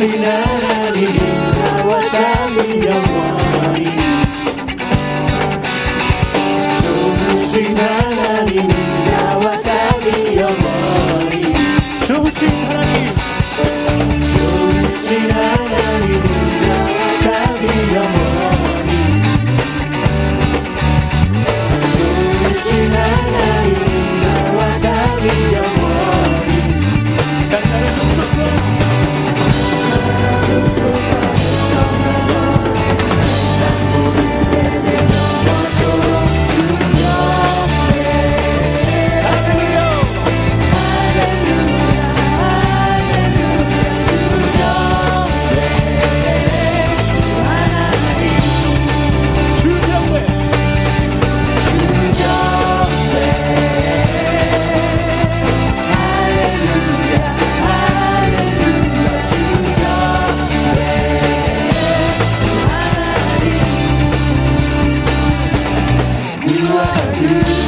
see now. 은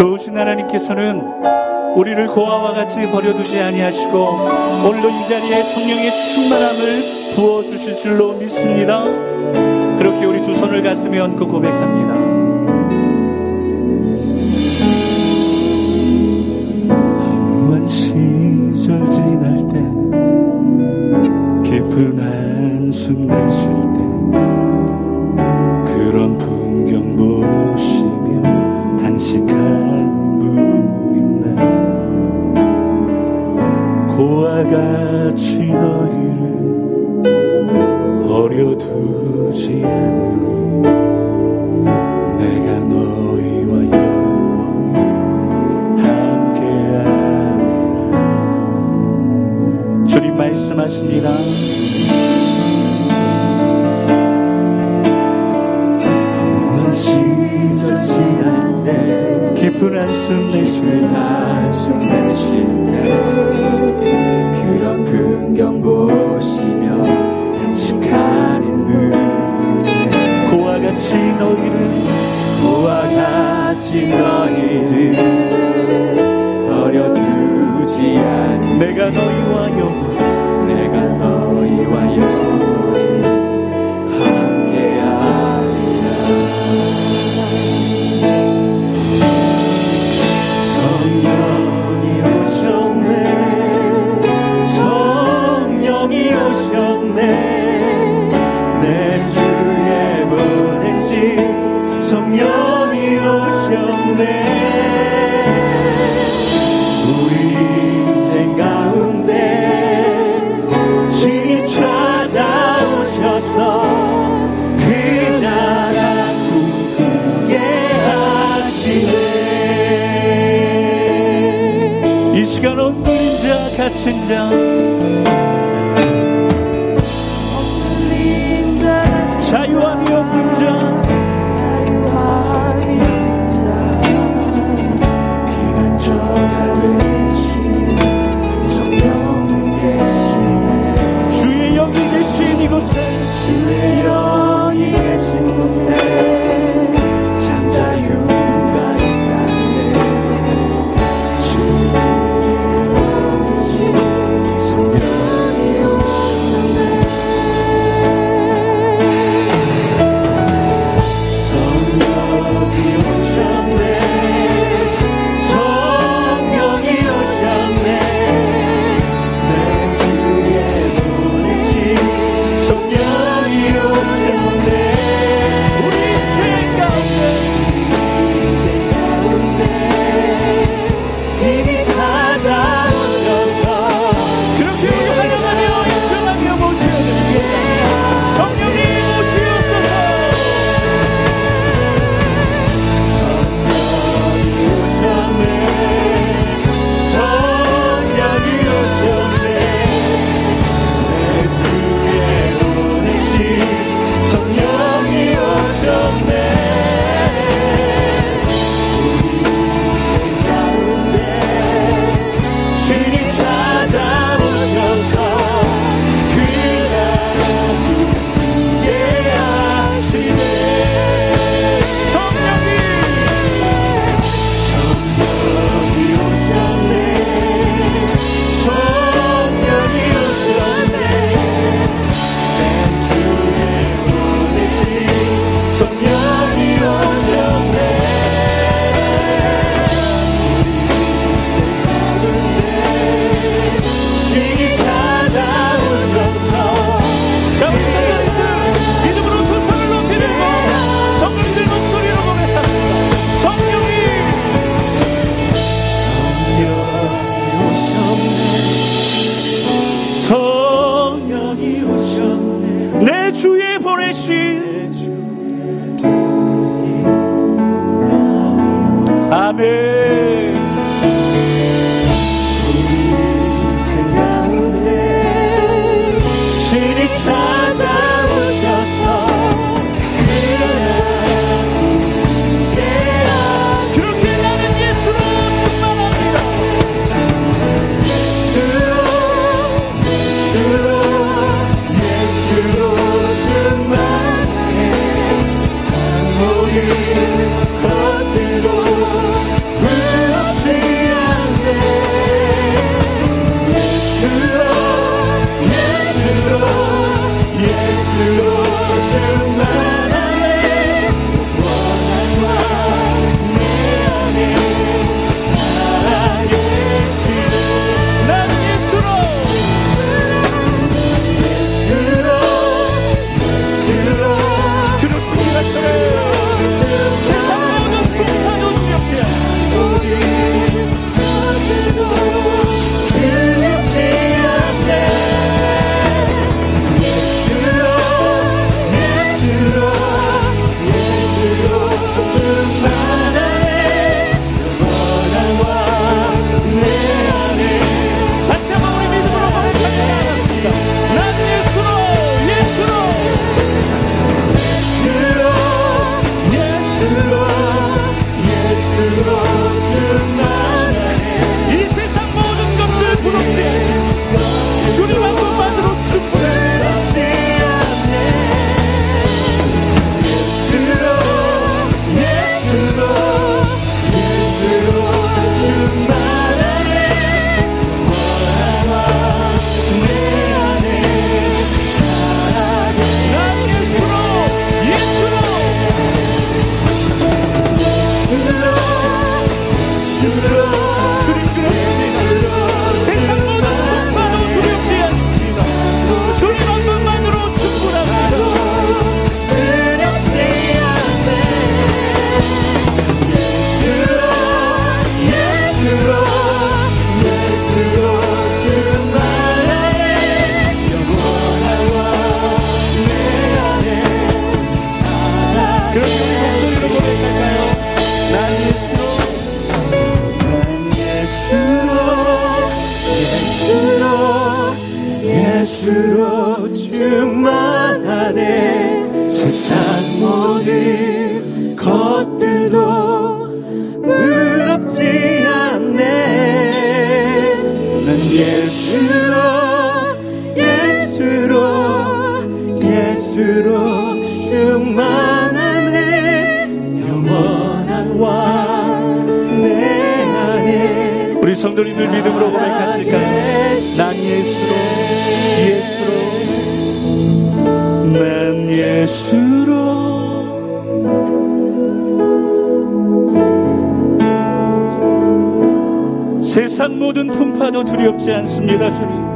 좋으신 하나님께서는 우리를 고아와 같이 버려두지 아니하시고 오늘도 이 자리에 성령의 충만함을 부어주실 줄로 믿습니다. 그렇게 우리 두 손을 가슴에 얹고 고백합니다. 아무한 시절 지날 때 깊은 한숨 내쉴 때 그런 풍경 보시며 단식할 같이 너 들어. 우리 성도님들 믿음으로 고백하실까요? 난 예수로 예수로. 난 예수로. 세상 모든 풍파도 두렵지 않습니다 주님.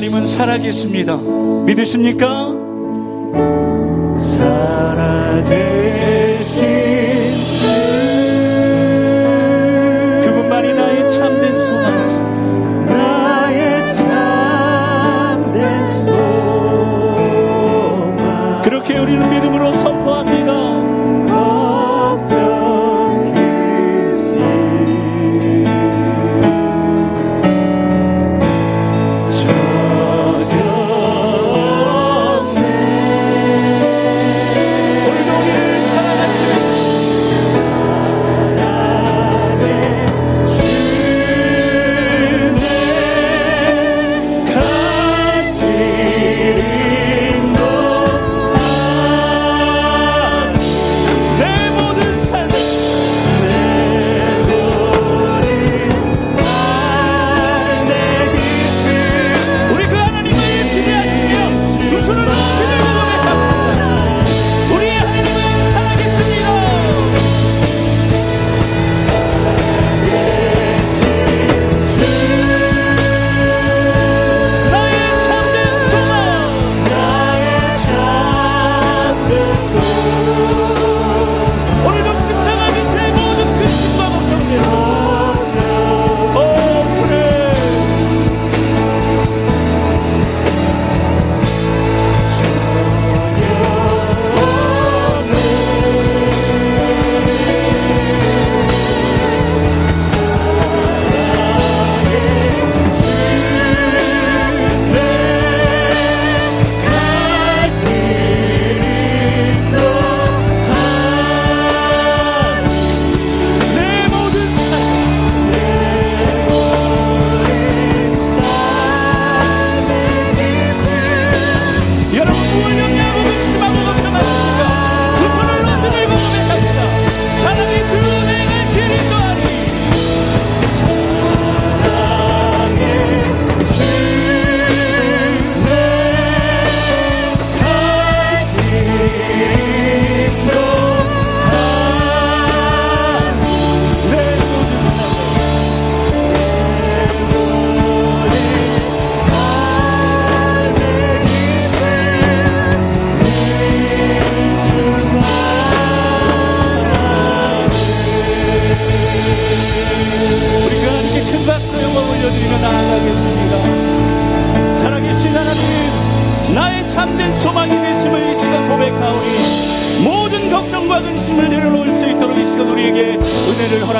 하나님은 살아계십니다. 믿으십니까? 살아계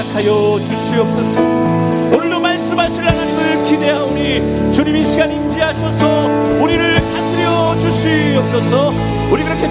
허락하여 주시옵소서. 오늘도 말씀하실 하나님을 기대하오니 주님 이 시간 임지하셔서 우리를 다스려 주시옵소서. 우리 그렇게